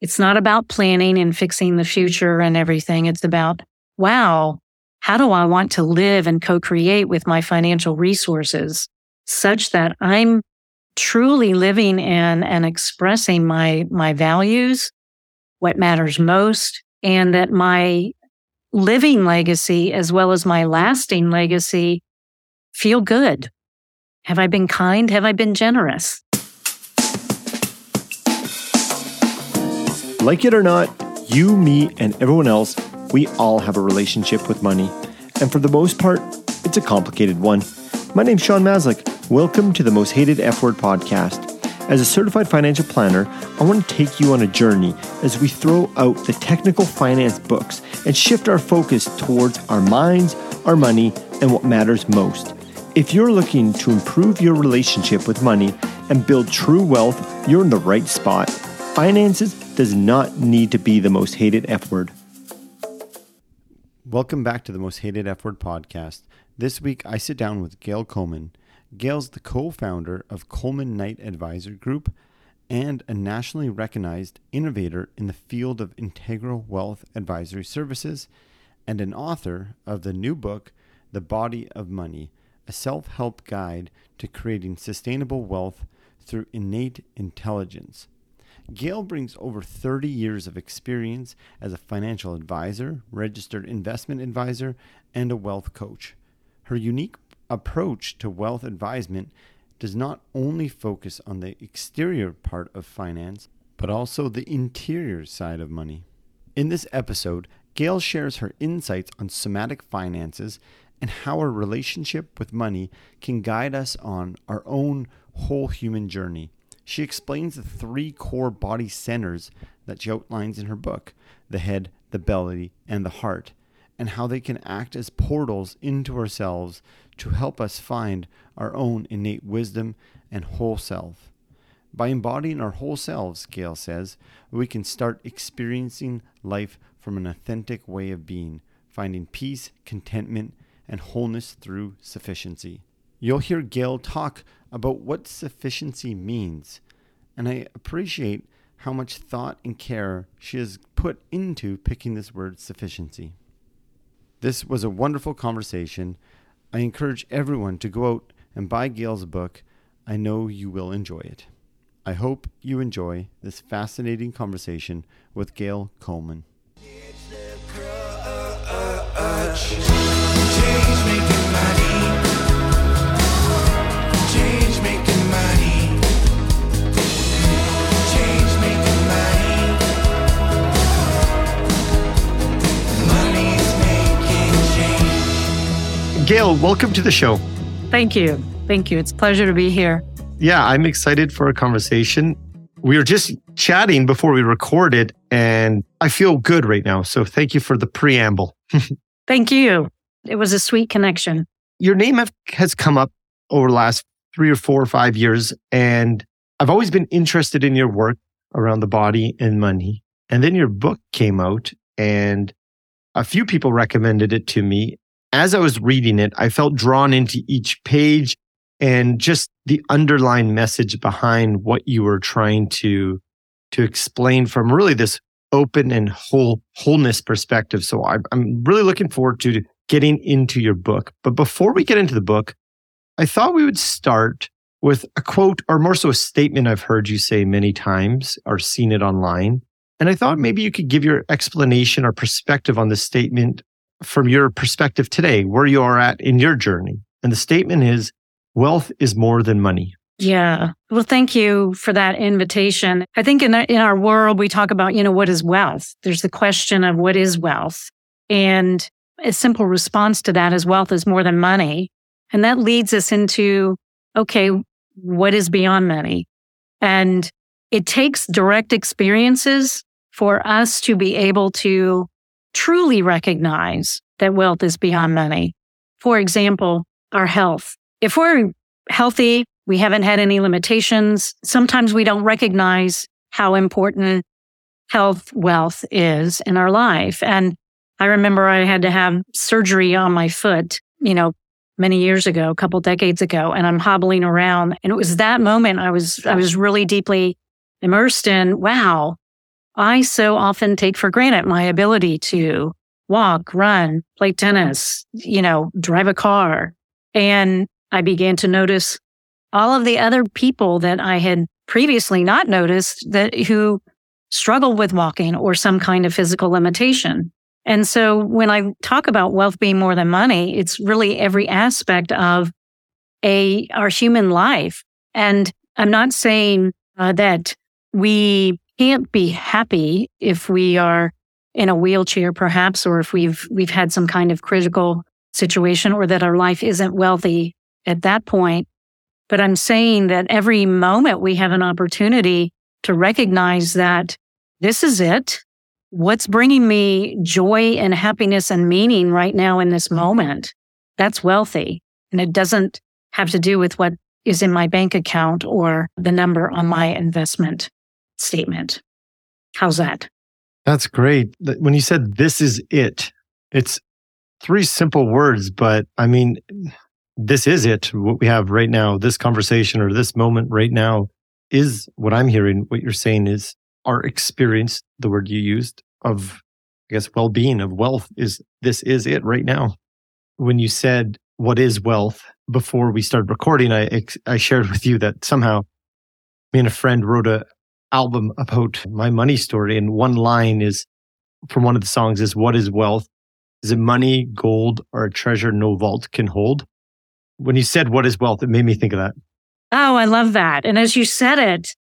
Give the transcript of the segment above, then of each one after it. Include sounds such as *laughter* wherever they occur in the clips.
It's not about planning and fixing the future and everything. It's about, wow, how do I want to live and co-create with my financial resources such that I'm truly living in and expressing my, my values, what matters most, and that my living legacy as well as my lasting legacy feel good. Have I been kind? Have I been generous? Like it or not, you, me, and everyone else, we all have a relationship with money. And for the most part, it's a complicated one. My name's Sean Maslick. Welcome to the Most Hated F Word podcast. As a certified financial planner, I want to take you on a journey as we throw out the technical finance books and shift our focus towards our minds, our money, and what matters most. If you're looking to improve your relationship with money and build true wealth, you're in the right spot. Finances does not need to be the most hated F word. Welcome back to the Most Hated F Word podcast. This week I sit down with Gayle Colman. Gayle's the co founder of Colman Knight Advisor Group and a nationally recognized innovator in the field of integral wealth advisory services and an author of the new book, The Body of Money, a self help guide to creating sustainable wealth through innate intelligence. Gayle brings over 30 years of experience as a financial advisor, registered investment advisor, and a wealth coach. Her unique approach to wealth advisement does not only focus on the exterior part of finance, but also the interior side of money. In this episode, Gayle shares her insights on somatic finances and how our relationship with money can guide us on our own whole human journey. She explains the three core body centers that she outlines in her book the head, the belly, and the heart, and how they can act as portals into ourselves to help us find our own innate wisdom and whole self. By embodying our whole selves, Gayle says, we can start experiencing life from an authentic way of being, finding peace, contentment, and wholeness through sufficiency. You'll hear Gayle talk about what sufficiency means, and I appreciate how much thought and care she has put into picking this word sufficiency. This was a wonderful conversation. I encourage everyone to go out and buy Gayle's book. I know you will enjoy it. I hope you enjoy this fascinating conversation with Gayle Colman. Gayle, welcome to the show. Thank you. Thank you. It's a pleasure to be here. Yeah, I'm excited for a conversation. We were just chatting before we recorded, and I feel good right now. So thank you for the preamble. *laughs* Thank you. It was a sweet connection. Your name have, has come up over the last three or four or five years, and I've always been interested in your work around the body and money. And then your book came out, and a few people recommended it to me as I was reading it, I felt drawn into each page and just the underlying message behind what you were trying to to explain from really this open and whole wholeness perspective. So I, I'm really looking forward to getting into your book. But before we get into the book, I thought we would start with a quote, or more so a statement I've heard you say many times or seen it online. And I thought maybe you could give your explanation or perspective on this statement from your perspective today, where you are at in your journey. And the statement is wealth is more than money. Yeah. Well, thank you for that invitation. I think in, the, in our world, we talk about, you know, what is wealth? There's the question of what is wealth? And a simple response to that is wealth is more than money. And that leads us into, okay, what is beyond money? And it takes direct experiences for us to be able to truly recognize that wealth is beyond money. For example, our health. If we're healthy, we haven't had any limitations. Sometimes we don't recognize how important health wealth is in our life. And I remember I had to have surgery on my foot, you know, many years ago, a couple decades ago, and I'm hobbling around. And it was that moment I was, I was really deeply immersed in, wow, I so often take for granted my ability to walk, run, play tennis, you know, drive a car. And I began to notice all of the other people that I had previously not noticed that who struggle with walking or some kind of physical limitation. And so when I talk about wealth being more than money, it's really every aspect of a our human life. And I'm not saying uh, that we can't be happy if we are in a wheelchair, perhaps, or if we've we've had some kind of critical situation, or that our life isn't wealthy at that point. But I'm saying that every moment we have an opportunity to recognize that this is it. What's bringing me joy and happiness and meaning right now in this moment? That's wealthy. And it doesn't have to do with what is in my bank account or the number on my investment statement. How's that? That's great. When you said this is it, it's three simple words, but I mean, this is it. What we have right now, this conversation or this moment right now is what I'm hearing. What you're saying is our experience, the word you used of, I guess, well being, of wealth is this is it right now. When you said, what is wealth? Before we started recording, I, I shared with you that somehow me and a friend wrote a album about my money story. And one line is from one of the songs is, What is wealth? Is it money, gold, or a treasure no vault can hold? When you said, What is wealth? It made me think of that. Oh, I love that. And as you said it,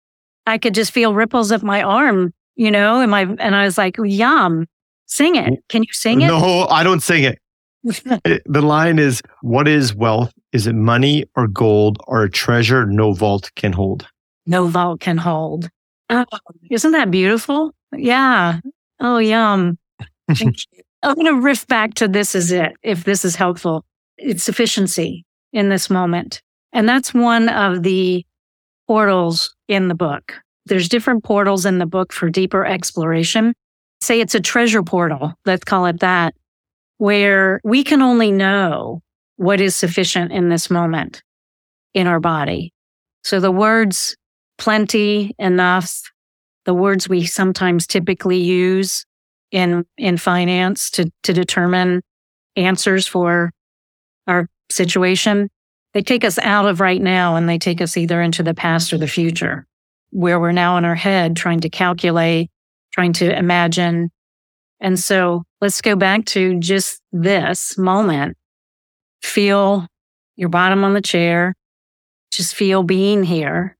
I could just feel ripples of my arm, you know, and my, and I was like, yum, sing it. Can you sing it? No, I don't sing it. *laughs* it the line is, what is wealth? Is it money or gold or a treasure no vault can hold? No vault can hold. Oh, isn't that beautiful? Yeah. Oh, yum. *laughs* I'm going to riff back to this is it, if this is helpful. It's sufficiency in this moment. And that's one of the portals in the book. There's different portals in the book for deeper exploration. Say it's a treasure portal. Let's call it that, where we can only know what is sufficient in this moment in our body. So the words plenty, enough, the words we sometimes typically use in, in finance to, to determine answers for our situation. They take us out of right now and they take us either into the past or the future, where we're now in our head trying to calculate, trying to imagine. And so let's go back to just this moment. Feel your bottom on the chair. Just feel being here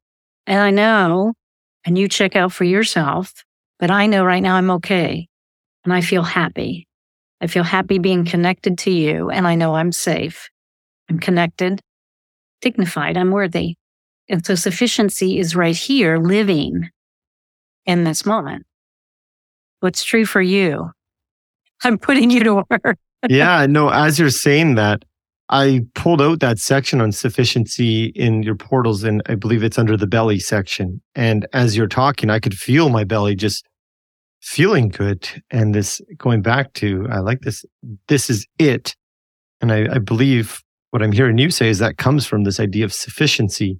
and I know, and you check out for yourself, but I know right now I'm okay. And I feel happy. I feel happy being connected to you. And I know I'm safe. I'm connected, dignified. I'm worthy. And so sufficiency is right here living in this moment. What's true for you? *laughs* I'm putting you to work. yeah, no, as you're saying that, I pulled out that section on sufficiency in your portals, and I believe it's under the belly section. And as you're talking, I could feel my belly just feeling good. And this going back to, I like this, this is it. And I, I believe what I'm hearing you say is that comes from this idea of sufficiency.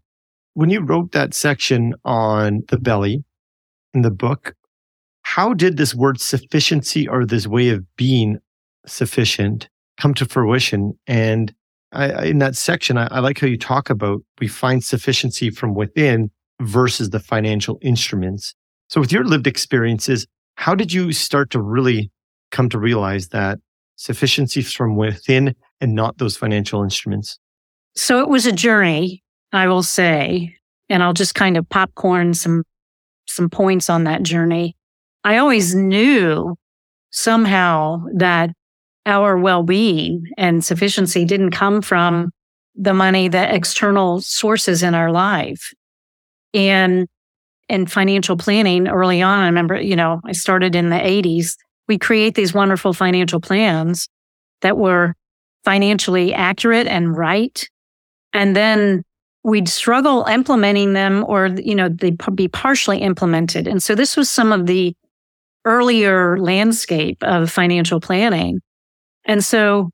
When you wrote that section on the belly in the book, how did this word sufficiency or this way of being sufficient come to fruition. And I, in that section, I, I like how you talk about we find sufficiency from within versus the financial instruments. So, with your lived experiences, how did you start to really come to realize that sufficiency from within and not those financial instruments? So, it was a journey, I will say, and I'll just kind of popcorn some some points on that journey. I always knew somehow that our well-being and sufficiency didn't come from the money, the external sources in our life. And in financial planning early on, I remember, you know, I started in the 80s. We create these wonderful financial plans that were financially accurate and right. And then we'd struggle implementing them or, you know, they'd be partially implemented. And so this was some of the earlier landscape of financial planning. And so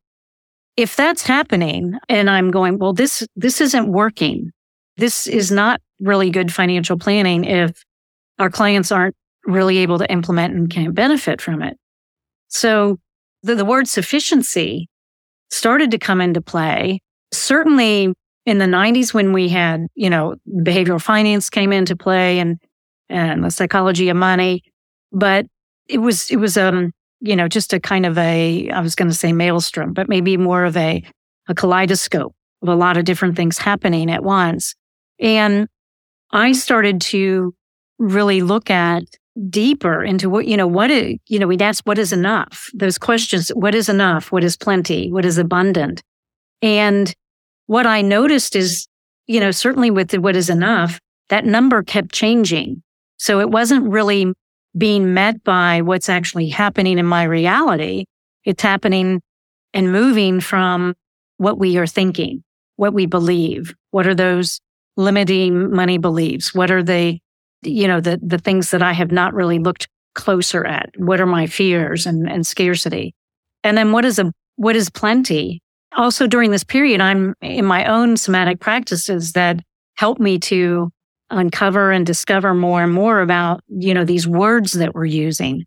if that's happening and I'm going, well, this, this isn't working. This is not really good financial planning if our clients aren't really able to implement and can benefit from it. So the, the word sufficiency started to come into play. Certainly in the 90s when we had, you know, behavioral finance came into play and, and the psychology of money. But it was, it was, um, you know, just a kind of a, I was going to say maelstrom, but maybe more of a, a kaleidoscope of a lot of different things happening at once. And I started to really look at deeper into what, you know, what is, you know, we'd ask what is enough? Those questions, what is enough? What is plenty? What is abundant? And what I noticed is, you know, certainly with the, what is enough, that number kept changing. So it wasn't really being met by what's actually happening in my reality. It's happening and moving from what we are thinking, what we believe. What are those limiting money beliefs? What are they, you know, the, the things that I have not really looked closer at? What are my fears and, and scarcity? And then what is a, what is plenty? Also during this period, I'm in my own somatic practices that help me to uncover and discover more and more about, you know, these words that we're using.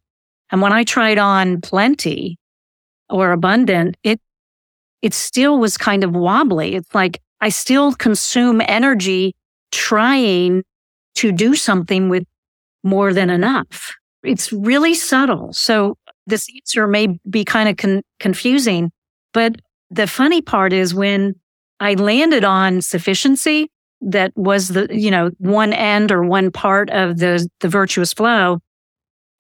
And when I tried on plenty or abundant, it, it still was kind of wobbly. It's like I still consume energy trying to do something with more than enough. It's really subtle. So this answer may be kind of con- confusing, but the funny part is when I landed on sufficiency, that was the, you know, one end or one part of the, the virtuous flow.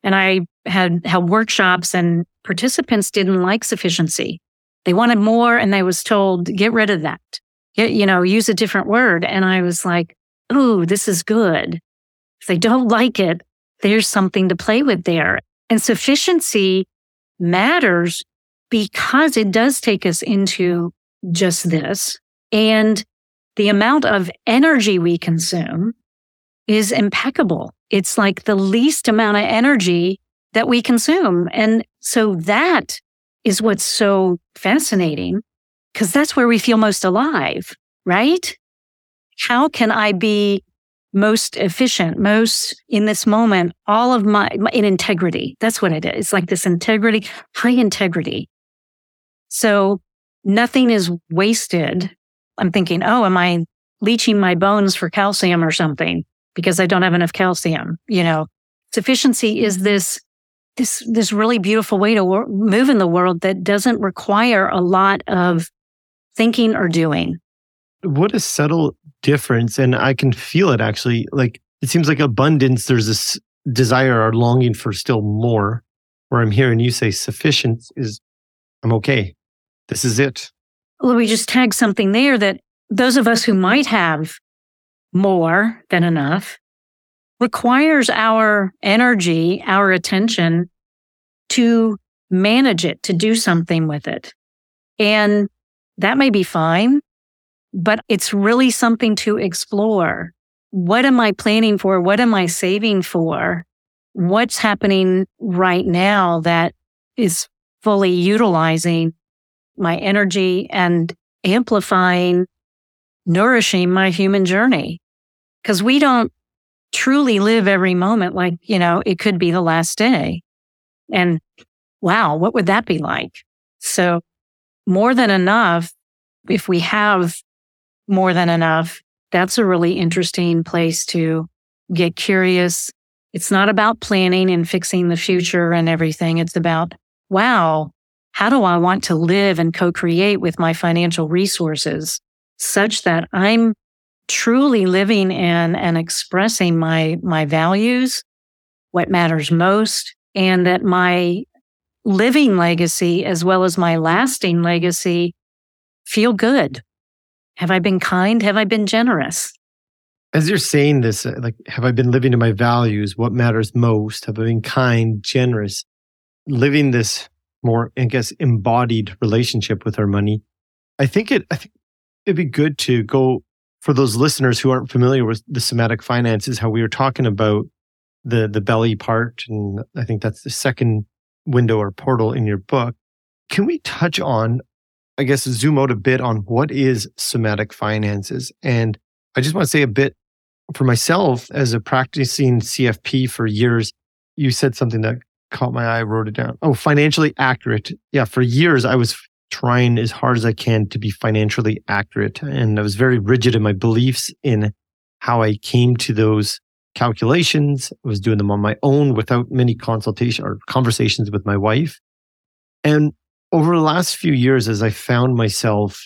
And I had held workshops and participants didn't like sufficiency. They wanted more and they was told, get rid of that Get, you know, use a different word. And I was like, ooh, this is good. If they don't like it, there's something to play with there. And sufficiency matters because it does take us into just this. And the amount of energy we consume is impeccable. It's like the least amount of energy that we consume. And so that is what's so fascinating because that's where we feel most alive, right? How can I be most efficient, most in this moment, all of my, in integrity? That's what it is. It's like this integrity, high integrity. So nothing is wasted. I'm thinking, oh, am I leaching my bones for calcium or something because I don't have enough calcium? You know, sufficiency is this this this really beautiful way to wor- move in the world that doesn't require a lot of thinking or doing. What a subtle difference. And I can feel it actually. Like it seems like abundance, there's this desire or longing for still more. Where I'm hearing you say sufficient is I'm okay. This is it. Well, we just tag something there that those of us who might have more than enough requires our energy, our attention to manage it, to do something with it. And that may be fine, but it's really something to explore. What am I planning for? What am I saving for? What's happening right now that is fully utilizing my energy and amplifying, nourishing my human journey? Cause we don't truly live every moment like, you know, it could be the last day. And wow, what would that be like? So more than enough, if we have more than enough, that's a really interesting place to get curious. It's not about planning and fixing the future and everything. It's about, wow, how do I want to live and co-create with my financial resources such that I'm truly living in and expressing my, my values, what matters most, and that my living legacy as well as my lasting legacy feel good. Have I been kind? Have I been generous? As you're saying this, uh, like, have I been living to my values? What matters most? Have I been kind, generous, living this more, I guess, embodied relationship with our money? I think it, I think it'd be good to go for those listeners who aren't familiar with the somatic finances, how we were talking about the, the belly part. And I think that's the second window or portal in your book. Can we touch on, I guess, zoom out a bit on what is somatic finances? And I just want to say a bit for myself as a practicing CFP for years. you said something that caught my eye, wrote it down. Oh, financially accurate. Yeah, for years I was trying as hard as I can to be financially accurate. And I was very rigid in my beliefs in how I came to those calculations. I was doing them on my own without many consultation or conversations with my wife. And over the last few years, as I found myself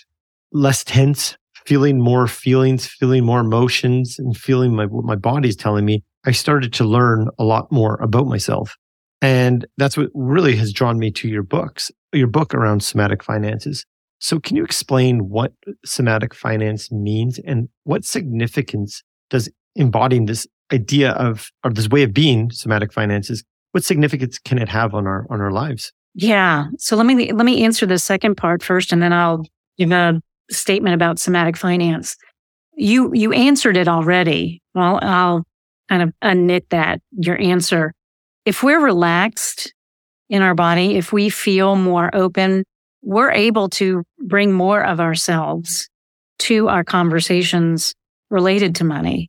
less tense, feeling more feelings, feeling more emotions, and feeling my, what my body's telling me, I started to learn a lot more about myself. And that's what really has drawn me to your books, your book around somatic finances. So can you explain what somatic finance means and what significance does embodying this idea of, or this way of being somatic finances, what significance can it have on our, on our lives? Yeah. So let me, let me answer the second part first, and then I'll give a statement about somatic finance. You, you answered it already. Well, I'll kind of unknit that, your answer. If we're relaxed in our body, if we feel more open, we're able to bring more of ourselves to our conversations related to money,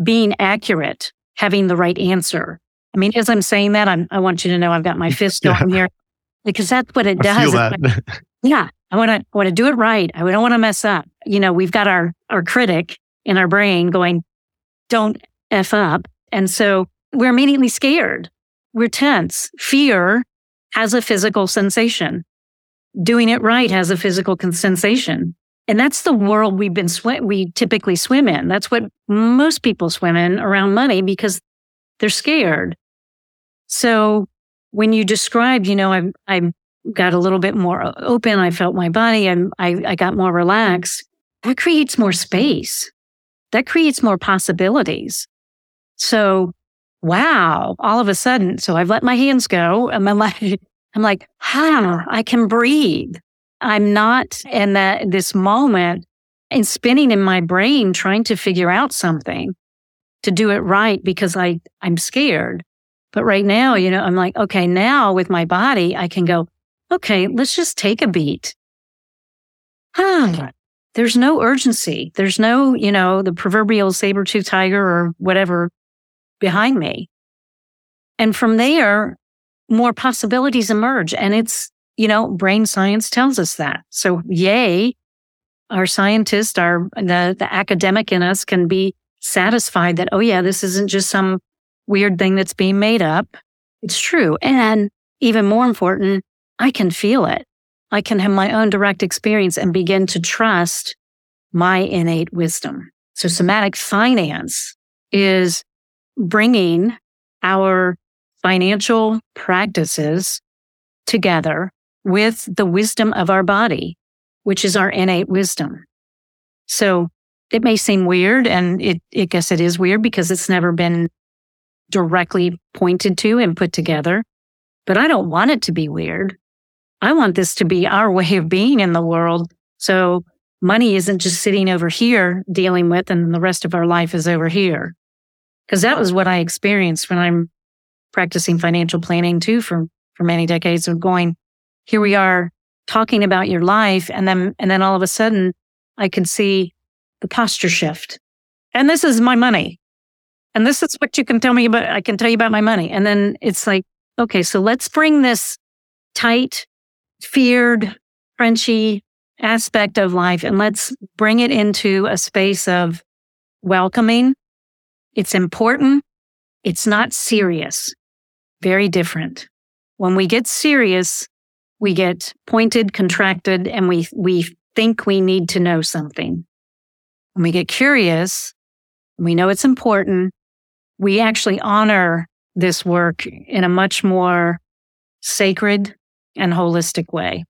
being accurate, having the right answer. I mean, as I'm saying that, I'm, i want you to know I've got my *laughs* fist yeah. on here because that's what it does. yeah. I want to, want to do it right. I don't want to mess up. You know, we've got our, our critic in our brain going, don't F up. And so we're immediately scared. We're tense. Fear has a physical sensation. Doing it right has a physical sensation. And that's the world we've been sw- we typically swim in. That's what most people swim in around money because they're scared. So when you described, you know, I I got a little bit more open. I felt my body and I, I got more relaxed. That creates more space. That creates more possibilities. So, wow, all of a sudden, so I've let my hands go and I'm *laughs* like, I'm like, how I can breathe. I'm not in that this moment and spinning in my brain trying to figure out something to do it right because I, I'm scared. But right now, you know, I'm like, okay, now with my body, I can go, okay, let's just take a beat. Ah, there's no urgency. There's no, you know, the proverbial saber tooth tiger or whatever behind me. And from there, more possibilities emerge. And it's, you know, brain science tells us that. So yay, our scientists, our, the, the academic in us can be satisfied that, oh yeah, this isn't just some weird thing that's being made up. It's true. And even more important, I can feel it. I can have my own direct experience and begin to trust my innate wisdom. So somatic finance is bringing our financial practices together with the wisdom of our body, which is our innate wisdom. So it may seem weird and it, I guess it is weird because it's never been directly pointed to and put together, but I don't want it to be weird. I want this to be our *laughs* way of being in the world. So money isn't just sitting over here dealing with and the rest of our life is over here. Cause that was what I experienced when I'm practicing financial planning too for, for many decades of going, here we are talking about your life. And then, and then all of a sudden I could see the posture shift. And this is my money. And this is what you can tell me about. I can tell you about my money. And then it's like, okay, so let's bring this tight, feared, Frenchy aspect of life and let's bring it into a space of welcoming it's important. It's not serious. Very different. When we get serious, we get pointed, contracted, and we, we think we need to know something. When we get curious, we know it's important. We actually honor this work in a much more sacred and holistic way.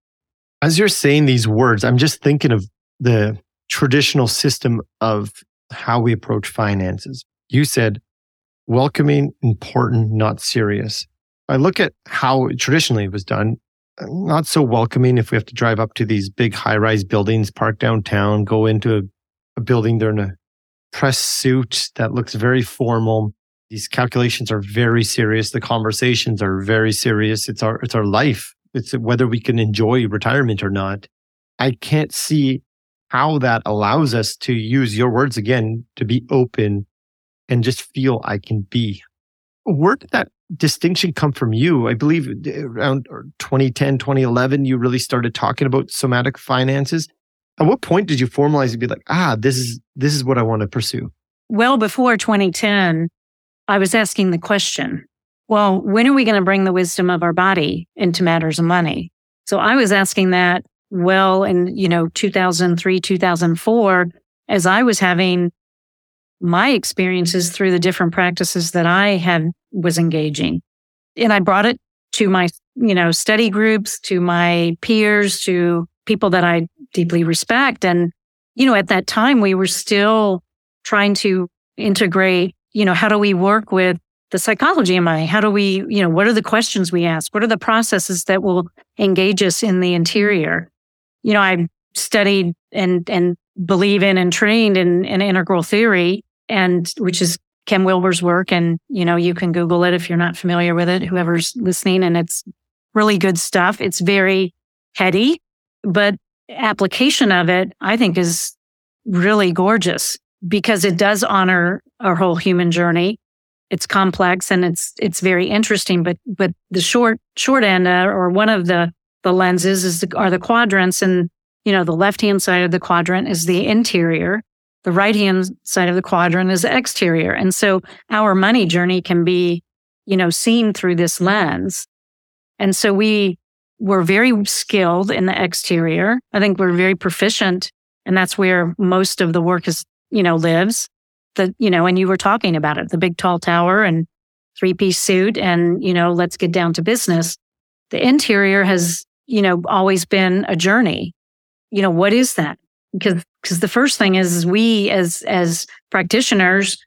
As you're saying these words, I'm just thinking of the traditional system of how we approach finances you said welcoming, important, not serious. I look at how traditionally it was done, uh, not so welcoming if we have to drive up to these big high rise buildings, park downtown, go into a, a building, they're in a press suit that looks very formal. These calculations are very serious. The conversations are very serious. It's our, it's our life. It's whether we can enjoy retirement or not. I can't see how that allows us to use your words again to be open and just feel I can be. Where did that distinction come from you? I believe around 2010, 2011, you really started talking about somatic finances. At what point did you formalize and be like, ah, this is this is what I want to pursue? Well, before 2010, I was asking the question, well, when are we going to bring the wisdom of our body into matters of money? So I was asking that well in, you know, 2003, 2004, as I was having my experiences through the different practices that I had was engaging. And I brought it to my, you know, study groups, to my peers, to people that I deeply respect. And, you know, at that time we were still trying to integrate, you know, how do we work with the psychology am I? How do we, you know, what are the questions we ask? What are the processes that will engage us in the interior? You know, I studied and, and believe in and trained in, in integral theory and which is Ken Wilber's work. And, you know, you can Google it if you're not familiar with it, whoever's listening. And it's really good stuff. It's very heady, but application of it, I think is really gorgeous because it does honor our whole human journey. It's complex and it's, it's very interesting, but, but the short, short end uh, or one of the, the lenses is the, are the quadrants and, you know, the left hand side of the quadrant is the interior the right hand side of the quadrant is the exterior. And so our money journey can be, you know, seen through this lens. And so we were very skilled in the exterior. I think we're very proficient. And that's where most of the work is, you know, lives. The, you know, and you were talking about it, the big tall tower and three piece suit and, you know, let's get down to business. The interior has, you know, always been a journey. You know, what is that? because because the first thing is, we as as practitioners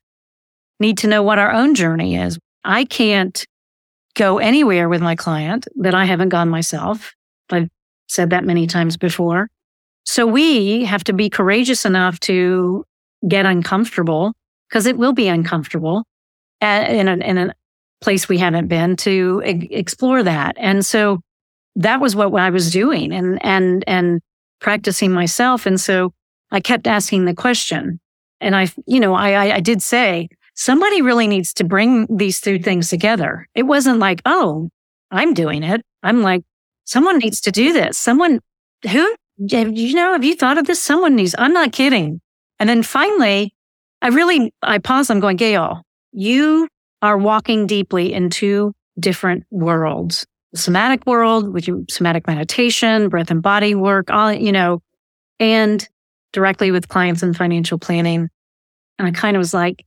need to know what our own journey is. I can't go anywhere with my client that I haven't gone myself. I've said that many times before. So we have to be courageous enough to get uncomfortable because it will be uncomfortable in a, in a place we haven't been to explore that. And so that was what I was doing. And, and, and practicing myself. And so I kept asking the question. And I, you know, I, I, did say somebody really needs to bring these two things together. It wasn't like, oh, I'm doing it. I'm like, someone needs to do this. Someone who, you know, have you thought of this? Someone needs, I'm not kidding. And then finally, I really, I pause. I'm going, Gayle, you are walking deeply into different worlds the somatic world, which you somatic meditation, breath and body work, all, you know, and directly with clients in financial planning. And I kind of was like,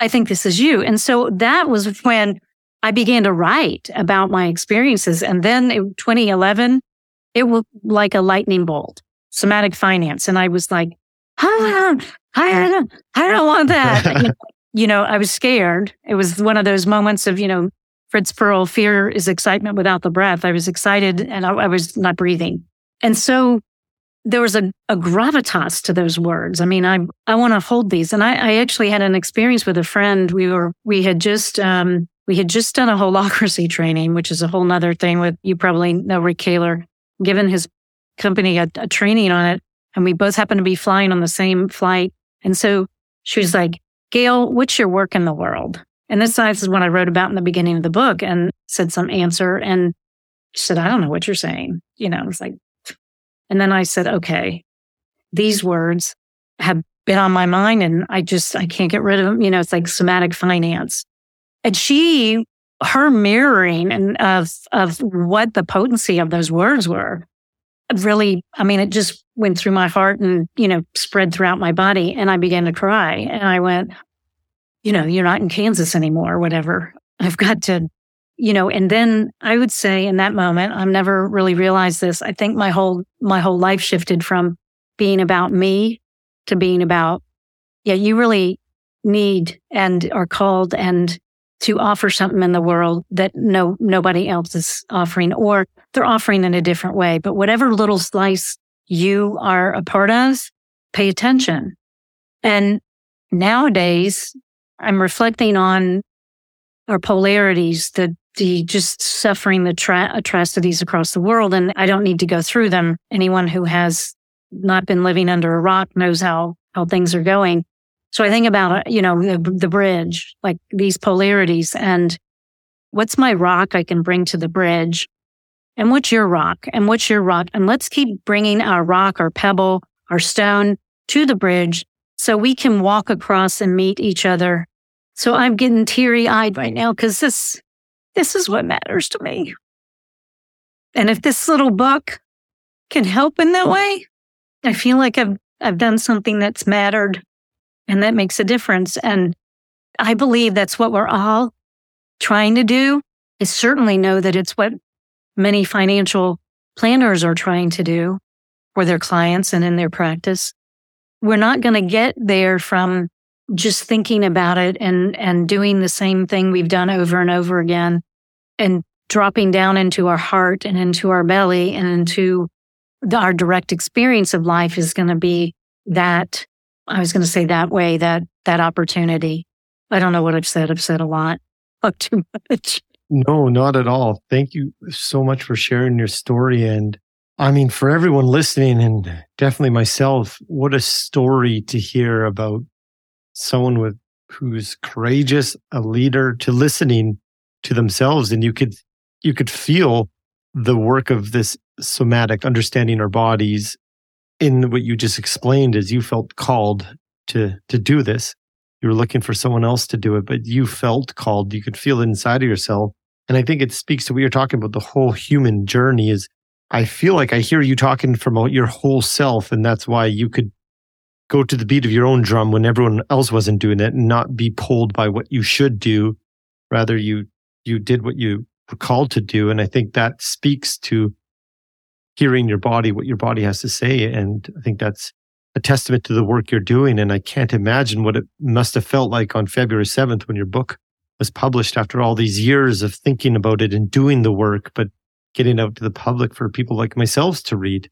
I think this is you. And so that was when I began to write about my experiences. And then in 2011, it was like a lightning bolt, somatic finance. And I was like, ah, I, don't, I don't want that. *laughs* you, know, I was scared. It was one of those moments of, you know, Fritz Perls, fear is excitement without the breath. I was excited and I, I was not breathing. And so there was a, a, gravitas to those words. I mean, I, I want to hold these. And I, I, actually had an experience with a friend. We were, we had just, um, we had just done a holacracy *laughs* training, which is a whole nother thing with, you probably know Rick Kahler, given his company a, a training on it. And we both happened to be flying on the same flight. And so she was like, Gayle, what's your work in the world? And this is what I wrote about in the beginning of the book and said some answer. And she said, I don't know what you're saying. You know, it's like, and then I said, okay, these words have been on my mind and I just, I can't get rid of them. You know, it's like somatic finance. And she, her mirroring and of, of what the potency of those words were really, I mean, it just went through my heart and, you know, spread throughout my body. And I began to cry. And I went, you know, you're not in Kansas anymore, whatever. I've got to, you know, and then I would say in that moment, I've never really realized this. I think my whole, my whole life shifted from being about me to being about, yeah, you really need and are called and to offer something in the world that no, nobody else is offering or they're offering in a different way. But whatever little slice you are a part of, pay attention. And nowadays, I'm reflecting on our polarities, the the just suffering the tra- atrocities across the world, and I don't need to go through them. Anyone who has not been living under a rock knows how how things are going. So I think about uh, you know the, the bridge, like these polarities, and What's my rock I can bring to the bridge? And what's your rock? And what's your rock? And let's keep bringing our rock, our pebble, our stone to the bridge so we can walk across and meet each other. So I'm getting teary eyed right now because this, this is what matters to me. And if this little book can help in that way, I feel like I've, I've done something that's mattered and that makes a difference. And I believe that's what we're all trying to do is certainly know that it's what many financial planners are trying to do for their clients and in their practice. We're not going to get there from just thinking about it and, and doing the same thing we've done over and over again and dropping down into our heart and into our belly and into the, our direct experience of life is going to be that. I was going to say that way, that, that opportunity. I don't know what I've said. I've said a lot. *laughs* Talk too much. No, not at all. Thank you so much for sharing your story. And I mean, for everyone listening and definitely myself, what a story to hear about someone with who's courageous, a leader to listening to themselves. And you could, you could feel the work of this somatic understanding our bodies in what you just explained as you felt called to, to do this. You were looking for someone else to do it, but you felt called. You could feel it inside of yourself. And I think it speaks to what you're talking about. The whole human journey is, I feel like I hear you talking from your whole self. And that's why you could go to the beat of your own drum when everyone else wasn't doing it and not be pulled by what you should do. Rather, you, you did what you were called to do. And I think that speaks to hearing your body, what your body has to say. And I think that's a testament to the work you're doing. And I can't imagine what it must have felt like on February 7th when your book was published after all these years of thinking about it and doing the work, but getting out to the public for people like myself to read.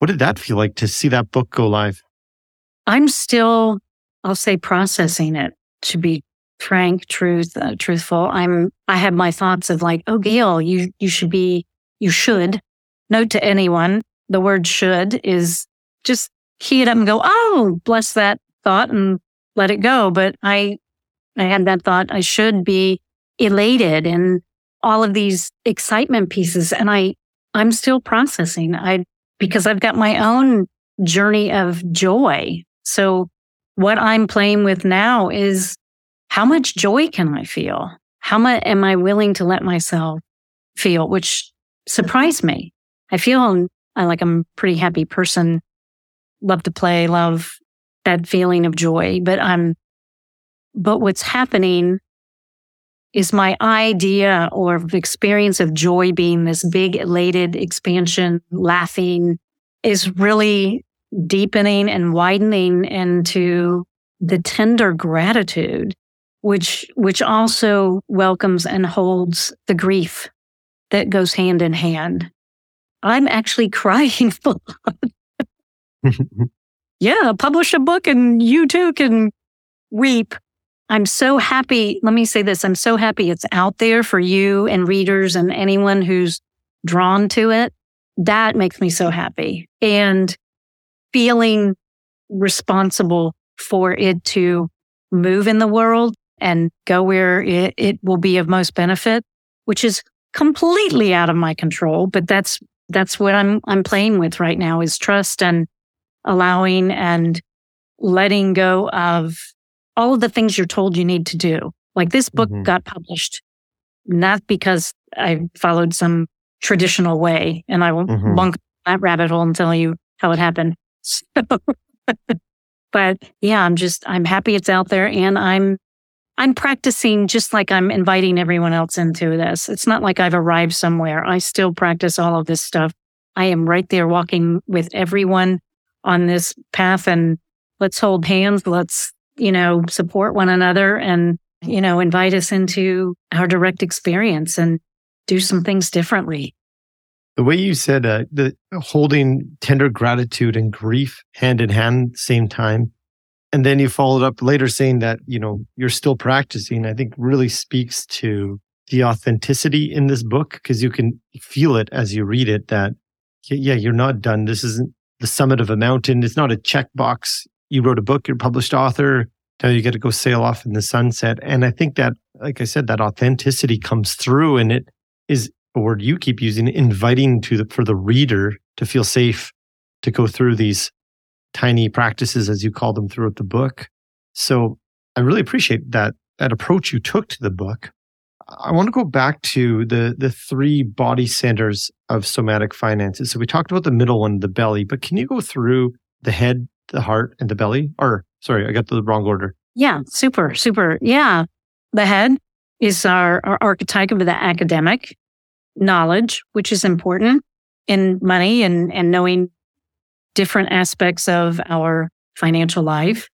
What did that feel like to see that book go live? I'm still, I'll say, processing it to be frank, truth, uh, truthful. I'm, I have my thoughts of like, oh, Gayle, you, you should be, you should note to anyone. The word should is just key it up and go, oh, bless that thought and let it go. But I I had that thought I should be elated and all of these excitement pieces. And I, I'm still processing. I, because I've got my own journey of joy. So what I'm playing with now is how much joy can I feel? How much am I willing to let myself feel, which surprised me. I feel um, I like I'm a pretty happy person, love to play, love that feeling of joy, but I'm but what's happening is my idea or experience of joy being this big, elated expansion, laughing is really deepening and widening into the tender gratitude, which, which also welcomes and holds the grief that goes hand in hand. I'm actually *laughs* crying *laughs* yeah, publish a book and you too can weep I'm so happy. Let me say this. I'm so happy it's out there for you and readers and anyone who's drawn to it. That makes me so happy and feeling responsible for it to move in the world and go where it, it will be of most benefit, which is completely out of my control. But that's, that's what I'm, I'm playing with right now is trust and allowing and letting go of all of the things you're told you need to do. Like this book mm-hmm. got published not because I followed some traditional way and I won't mm-hmm. bunk that rabbit hole and tell you how it happened. *laughs* but yeah, I'm just, I'm happy it's out there and I'm, I'm practicing just like I'm inviting everyone else into this. It's not like I've arrived somewhere. I still practice all of this stuff. I am right there walking with everyone on this path and let's hold hands. Let's you know, support one another and, you know, invite us into our direct experience and do some things differently. The way you said uh, the holding tender gratitude and grief hand in hand, same time, and then you followed up later saying that you know you're still practicing. I think really speaks to the authenticity in this book because you can feel it as you read it. That yeah, you're not done. This isn't the summit of a mountain. It's not a checkbox you wrote a book, you're a published author, Now you get to go sail off in the sunset. And I think that, like I said, that authenticity comes through and it is a word you keep using, inviting to the, for the reader to feel safe to go through these tiny practices, as you call them throughout the book. So I really appreciate that, that approach you took to the book. I want to go back to the the three body centers of somatic finances. So we talked about the middle one, the belly, but can you go through the head, the heart, and the belly? Or sorry, I got the wrong order. Yeah, super, super. Yeah. The head is our, our archetype of the academic knowledge, which is important in money and, and knowing different aspects of our financial life.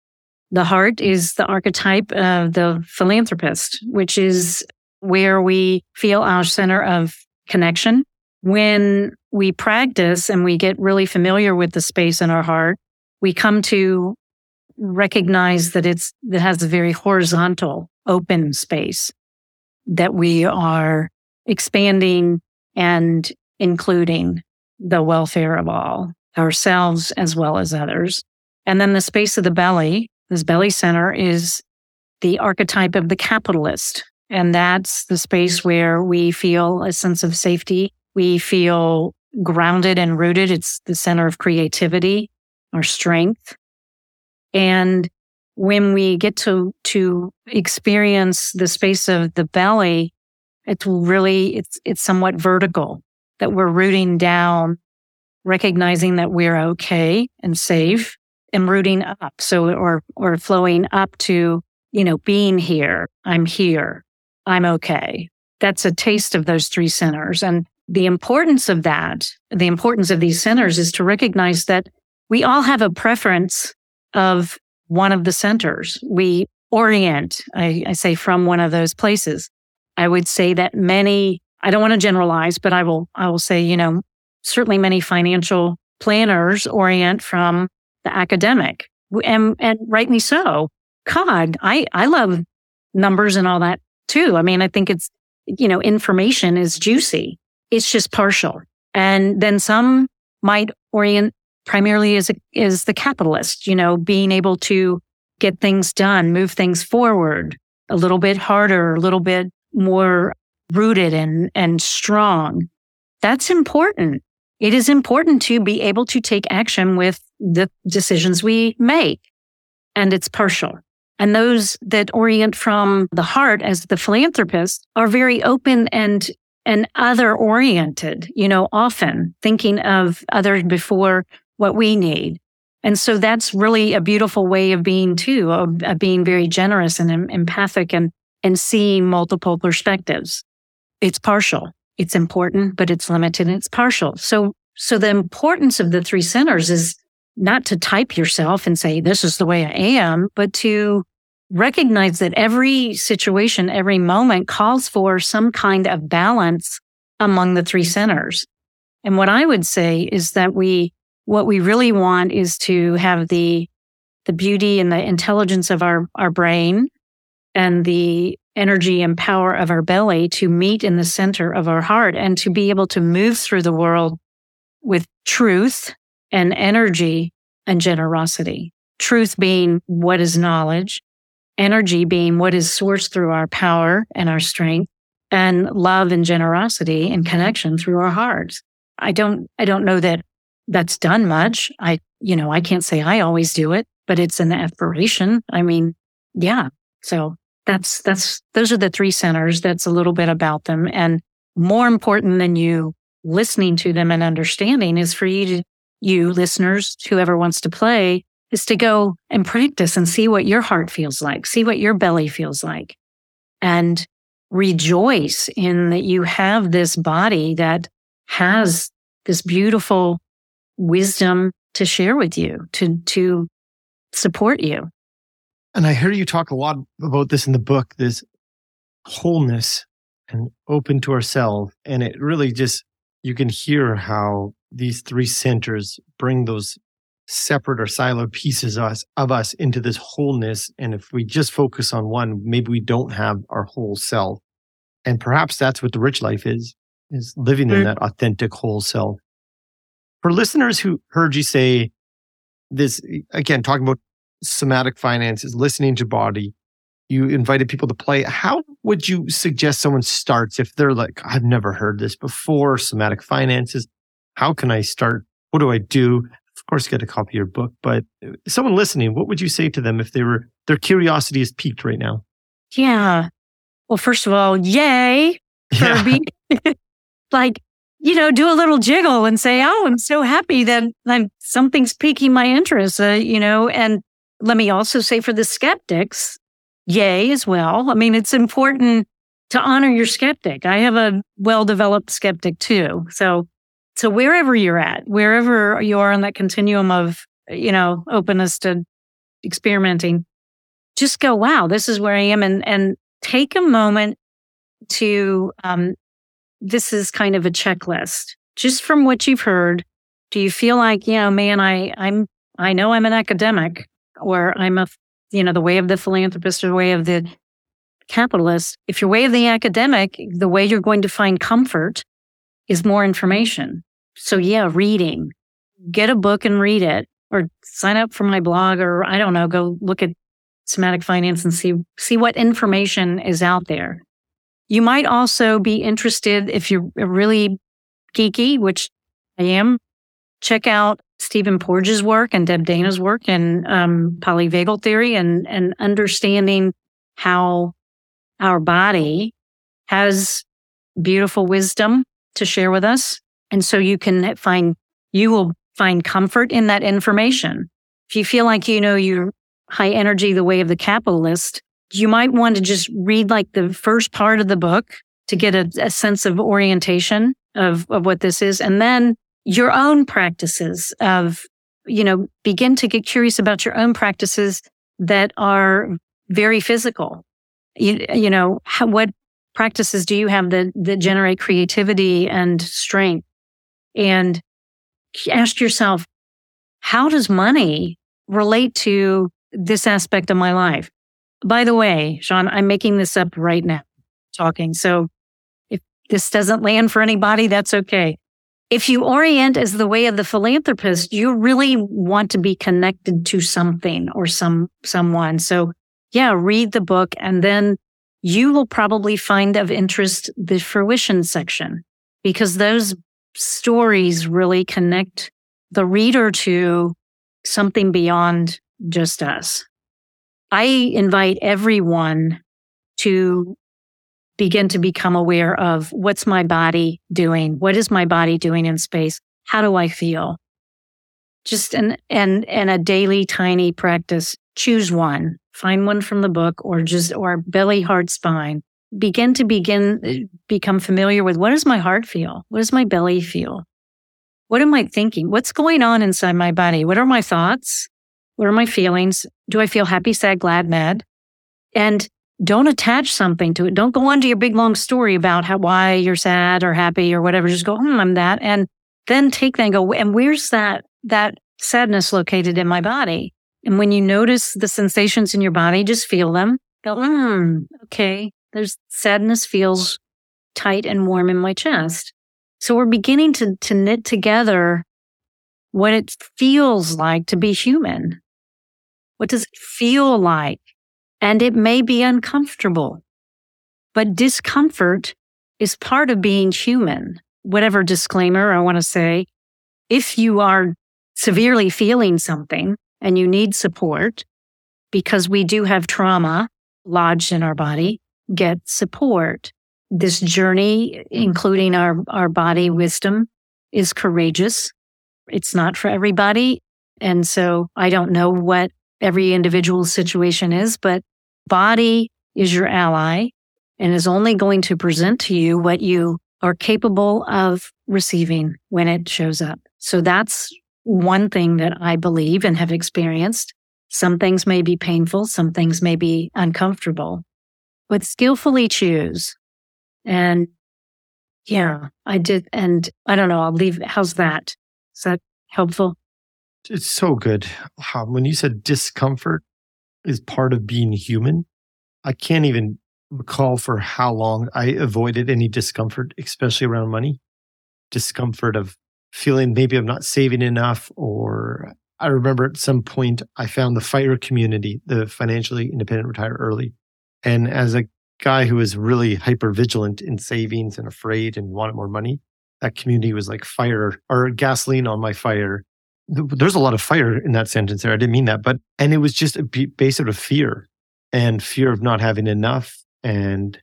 The heart is the archetype of the philanthropist, which is where we feel our center of connection. When we practice and we get really familiar with the space in our heart, we come to recognize that it's, that has a very horizontal, open space that we are expanding and including the welfare of all, ourselves as well as others. And then the space of the belly, this belly center is the archetype of the capitalist, and that's the space where we feel a sense of safety. We feel grounded and rooted. It's the center of creativity, our strength. And when we get to, to experience the space of the belly, it's really, it's, it's somewhat vertical that we're rooting down, recognizing that we're okay and safe and rooting up. So, or, or flowing up to, you know, being here. I'm here. I'm okay. That's a taste of those three centers. And the importance of that, the importance of these centers is to recognize that we all have a preference of one of the centers. We orient, I, I say from one of those places. I would say that many, I don't want to generalize, but I will, I will say, you know, certainly many financial planners orient from the academic and, and rightly so. God, I, I love numbers and all that too. I mean, I think it's, you know, information is juicy. It's just partial. And then some might orient primarily as, a, as the capitalist, you know, being able to get things done, move things forward a little bit harder, a little bit more rooted and, and strong. That's important. It is important to be able to take action with the decisions we make. And it's partial. And those that orient from the heart as the philanthropist are very open and and other oriented, you know, often thinking of others before what we need. And so that's really a beautiful way of being too, of, of being very generous and empathic and, and seeing multiple perspectives. It's partial. It's important, but it's limited it's partial. So, so the importance of the three centers is not to type yourself and say, this is the way I am, but to recognize that every situation, every moment calls for some kind of balance among the three centers. And what I would say is that we, what we really want is to have the, the beauty and the intelligence of our, our brain and the energy and power of our belly to meet in the center of our heart and to be able to move through the world with truth and energy and generosity. Truth being what is knowledge energy being what is sourced through our power and our strength and love and generosity and connection through our hearts. I don't, I don't know that that's done much. I, you know, I can't say I always do it, but it's an aspiration. I mean, yeah. So that's, that's, those are the three centers. That's a little bit about them. And more important than you listening to them and understanding is for you to, you listeners, whoever wants to play, is to go and practice and see what your heart feels like, see what your belly feels like, and rejoice in that you have this body that has this beautiful wisdom to share with you, to, to support you. And I hear you talk a lot about this in the book, this wholeness and open to ourselves. And it really just, you can hear how these three centers bring those separate or siloed pieces of us, of us into this wholeness. And if we just focus on one, maybe we don't have our whole self. And perhaps that's what the rich life is, is living in that authentic whole self. For listeners who heard you say this, again, talking about somatic finances, listening to body. You invited people to play. How would you suggest someone starts if they're like, I've never heard this before, somatic finances? How can I start? What do I do? Of course, get a copy of your book, but uh, someone listening, what would you say to them if they were, their curiosity is piqued right now? Yeah. Well, first of all, yay for *laughs* Yeah. *laughs* like, you know, do a little jiggle and say, "Oh, I'm so happy that I'm something's piquing my interest." Uh, you know, and let me also say for the skeptics, yay as well. I mean, it's important to honor your skeptic. I have a well-developed skeptic too. So, so wherever you're at, wherever you are on that continuum of, you know, openness to experimenting, just go, wow, this is where I am. And, and take a moment to, um, this is kind of a checklist just from what you've heard. Do you feel like, you know, man, I, I'm, I know I'm an academic or I'm a, you know, the way of the philanthropist or the way of the capitalist. If your way of the academic, the way you're going to find comfort is more information. So yeah, reading, get a book and read it or sign up for my blog or I don't know, go look at somatic finance and see, see what information is out there. You might also be interested if you're really geeky, which I am, check out Stephen Porges' work and Deb Dana's work and um, polyvagal theory and, and understanding how our body has beautiful wisdom to share with us. And so you can find, you will find comfort in that information. If you feel like you know you're high energy the way of the capitalist, you might want to just read like the first part of the book to get a, a sense of orientation of, of what this is. And then your own practices of, you know, begin to get curious about your own practices that are very physical. You, you know, how, what practices do you have that, that generate creativity and strength? And ask yourself, how does money relate to this aspect of my life? By the way, Sean, I'm making this up right now, talking. So if this doesn't land for anybody, that's okay. If you orient as the way of the philanthropist, you really want to be connected to something or some, someone. So yeah, read the book and then you will probably find of interest the fruition section because those stories really connect the reader to something beyond just us. I invite everyone to begin to become aware of what's my body doing? What is my body doing in space? How do I feel? Just an, and, and a daily tiny practice. Choose one, find one from the book or just, or belly, heart, spine. Begin to begin, become familiar with what does my heart feel? What does my belly feel? What am I thinking? What's going on inside my body? What are my thoughts? What are my feelings? Do I feel happy, sad, glad, mad? And don't attach something to it. Don't go on to your big long story about how, why you're sad or happy or whatever. Just go, hmm, I'm that. And then take that and go, and where's that, that sadness located in my body? And when you notice the sensations in your body, just feel them. Go, hmm, okay. There's sadness feels tight and warm in my chest. So we're beginning to, to knit together what it feels like to be human. What does it feel like? And it may be uncomfortable, but discomfort is part of being human. Whatever disclaimer I want to say, if you are severely feeling something and you need support, because we do have trauma lodged in our body, get support. This journey, including our, our body wisdom, is courageous. It's not for everybody. And so I don't know what every individual situation is, but body is your ally and is only going to present to you what you are capable of receiving when it shows up. So that's one thing that I believe and have experienced. Some things may be painful. Some things may be uncomfortable, but skillfully choose. And yeah, I did. And I don't know. I'll leave. How's that? Is that helpful? It's so good. When you said discomfort is part of being human, I can't even recall for how long I avoided any discomfort, especially around money. Discomfort of feeling maybe I'm not saving enough or I remember at some point I found the FIRE community, the financially independent retire early. And as a guy who was really hyper vigilant in savings and afraid and wanted more money, that community was like fire or gasoline on my fire. There's a lot of fire in that sentence there. I didn't mean that, but, and it was just a base out of fear and fear of not having enough. And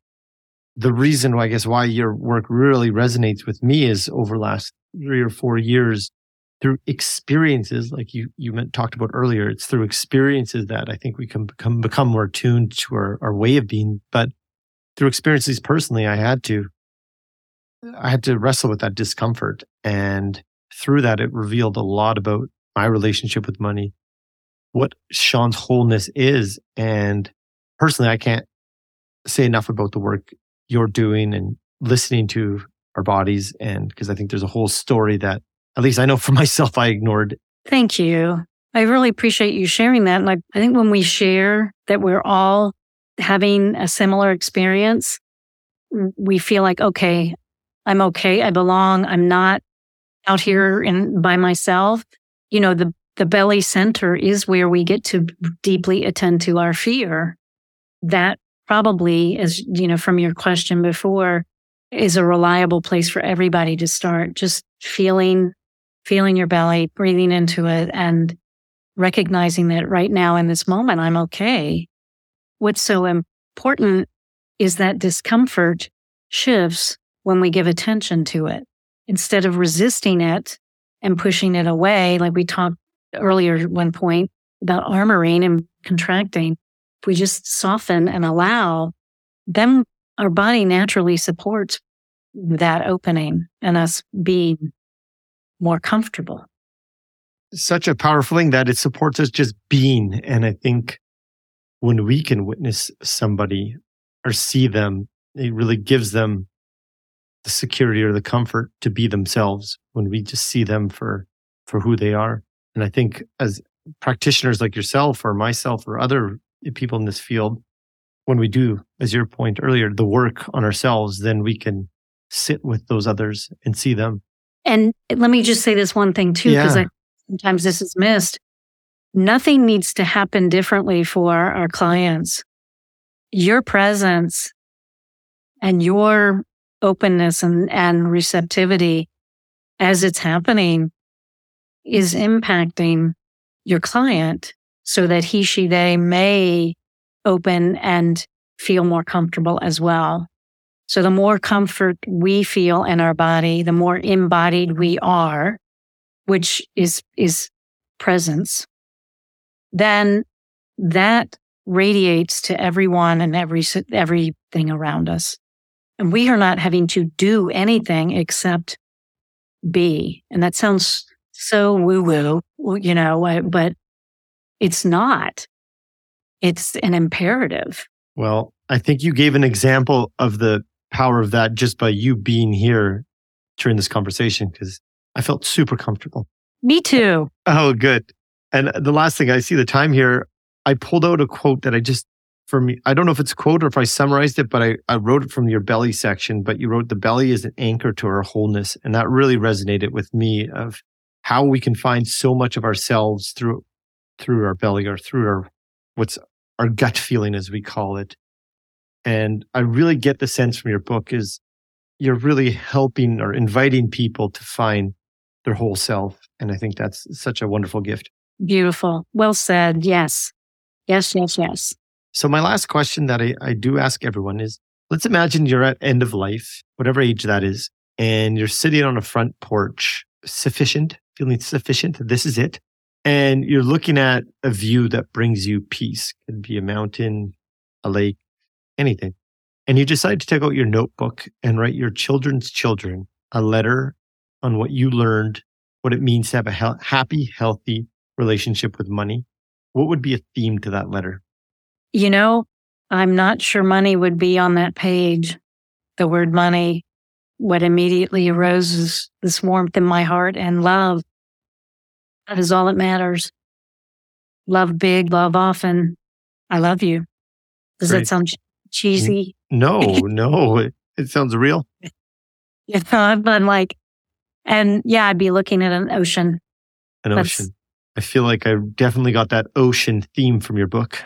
the reason I guess why your work really resonates with me is over last three or four years through experiences like you you meant, talked about earlier it's through experiences that i think we can become become more attuned to our, our way of being but through experiences personally i had to i had to wrestle with that discomfort and through that it revealed a lot about my relationship with money what sean's wholeness is and personally i can't say enough about the work you're doing and listening to our bodies and because i think there's a whole story that at least I know for *laughs* myself, I ignored. Thank you. I really appreciate you sharing that. And I, I think when we share that we're all having a similar experience, we feel like, okay, I'm okay. I belong. I'm not out here in by myself. You know, the, the belly center is where we get to deeply attend to our fear. That probably, as you know, from your question before, is a reliable place for everybody to start. Just feeling feeling your belly, breathing into it and recognizing that right now in this moment, I'm okay. What's so important is that discomfort shifts when we give attention to it instead of resisting it and pushing it away. Like we talked earlier at one point about armoring and contracting. If we just soften and allow, then our body naturally supports that opening and us being more comfortable. Such a powerful thing that it supports us just being. And I think when we can witness somebody or see them, it really gives them the security or the comfort to be themselves when we just see them for, for who they are. And I think as practitioners like yourself or myself or other people in this field, when we do, as your point earlier, the work on ourselves, then we can sit with those others and see them and let me just say this one thing too, because yeah. sometimes this is missed. Nothing needs to happen differently for our clients. Your presence and your openness and, and receptivity as it's happening is impacting your client so that he, she, they may open and feel more comfortable as well. So the more comfort we feel in our body, the more embodied we are, which is, is presence, then that radiates to everyone and every, everything around us. And we are not having to do anything except be. And that sounds so woo woo, you know, but it's not. It's an imperative. Well, I think you gave an example of the power of that just by you being here during this conversation because I felt super comfortable. Me too. Oh, good. And the last thing I see the time here, I pulled out a quote that I just, for me, I don't know if it's a quote or if I summarized it, but I, I wrote it from your belly section. But you wrote the belly is an anchor to our wholeness. And that really resonated with me of how we can find so much of ourselves through, through our belly or through our, what's our gut feeling, as we call it. And I really get the sense from your book is you're really helping or inviting people to find their whole self. And I think that's such a wonderful gift. Beautiful. Well said. Yes. Yes, yes, yes. So my last question that I, I do ask everyone is let's imagine you're at end of life, whatever age that is, and you're sitting on a front porch, sufficient, feeling sufficient. This is it. And you're looking at a view that brings you peace. It could be a mountain, a lake, anything. And you decide to take out your notebook and write your children's children a letter on what you learned, what it means to have a he- happy, healthy relationship with money. What would be a theme to that letter? You know, I'm not sure money would be on that page. The word money, what immediately arose is this warmth in my heart and love. That is all that matters. Love big, love often. I love you. Does Great. that sound cheesy. No, *laughs* no, it, it sounds real. You know, but like, and yeah, I'd be looking at an ocean. An That's, ocean. I feel like I definitely got that ocean theme from your book.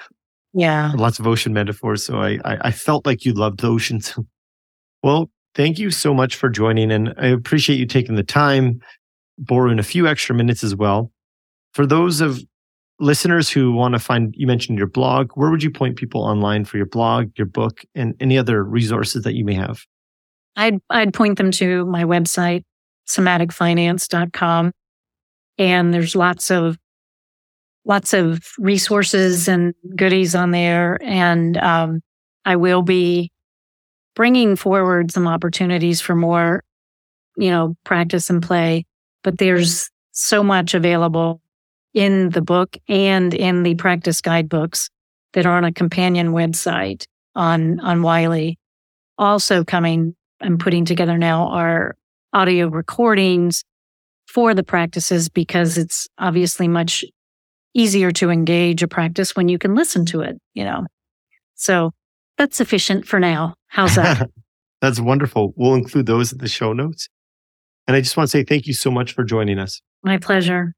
Yeah. Lots of ocean metaphors. So I, I, I felt like you loved the oceans. *laughs* well, thank you so much for joining. And I appreciate you taking the time, borrowing a few extra minutes as well. For those of listeners who want to find, you mentioned your blog, where would you point people online for your blog, your book, and any other resources that you may have? I'd, I'd point them to my website, somaticfinance.com. And there's lots of, lots of resources and goodies on there. And, um, I will be bringing forward some opportunities for more, you know, practice and play, but there's so much available in the book and in the practice guidebooks that are on a companion website on, on Wiley. Also coming, I'm putting together now are audio recordings for the practices because it's obviously much easier to engage a practice when you can listen to it, you know. So that's sufficient for now. How's that? *laughs* that's wonderful. We'll include those in the show notes. And I just want to say thank you so much for joining us. My pleasure.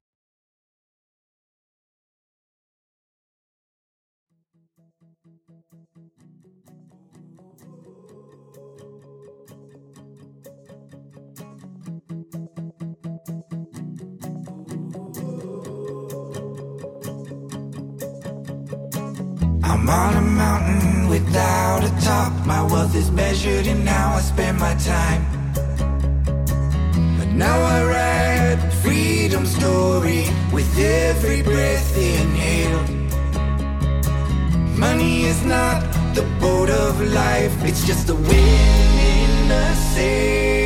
On a mountain without a top. My wealth is measured in how I spend my time. But now I write freedom story with every breath inhaled. Money is not the boat of life, it's just the wind in the sail.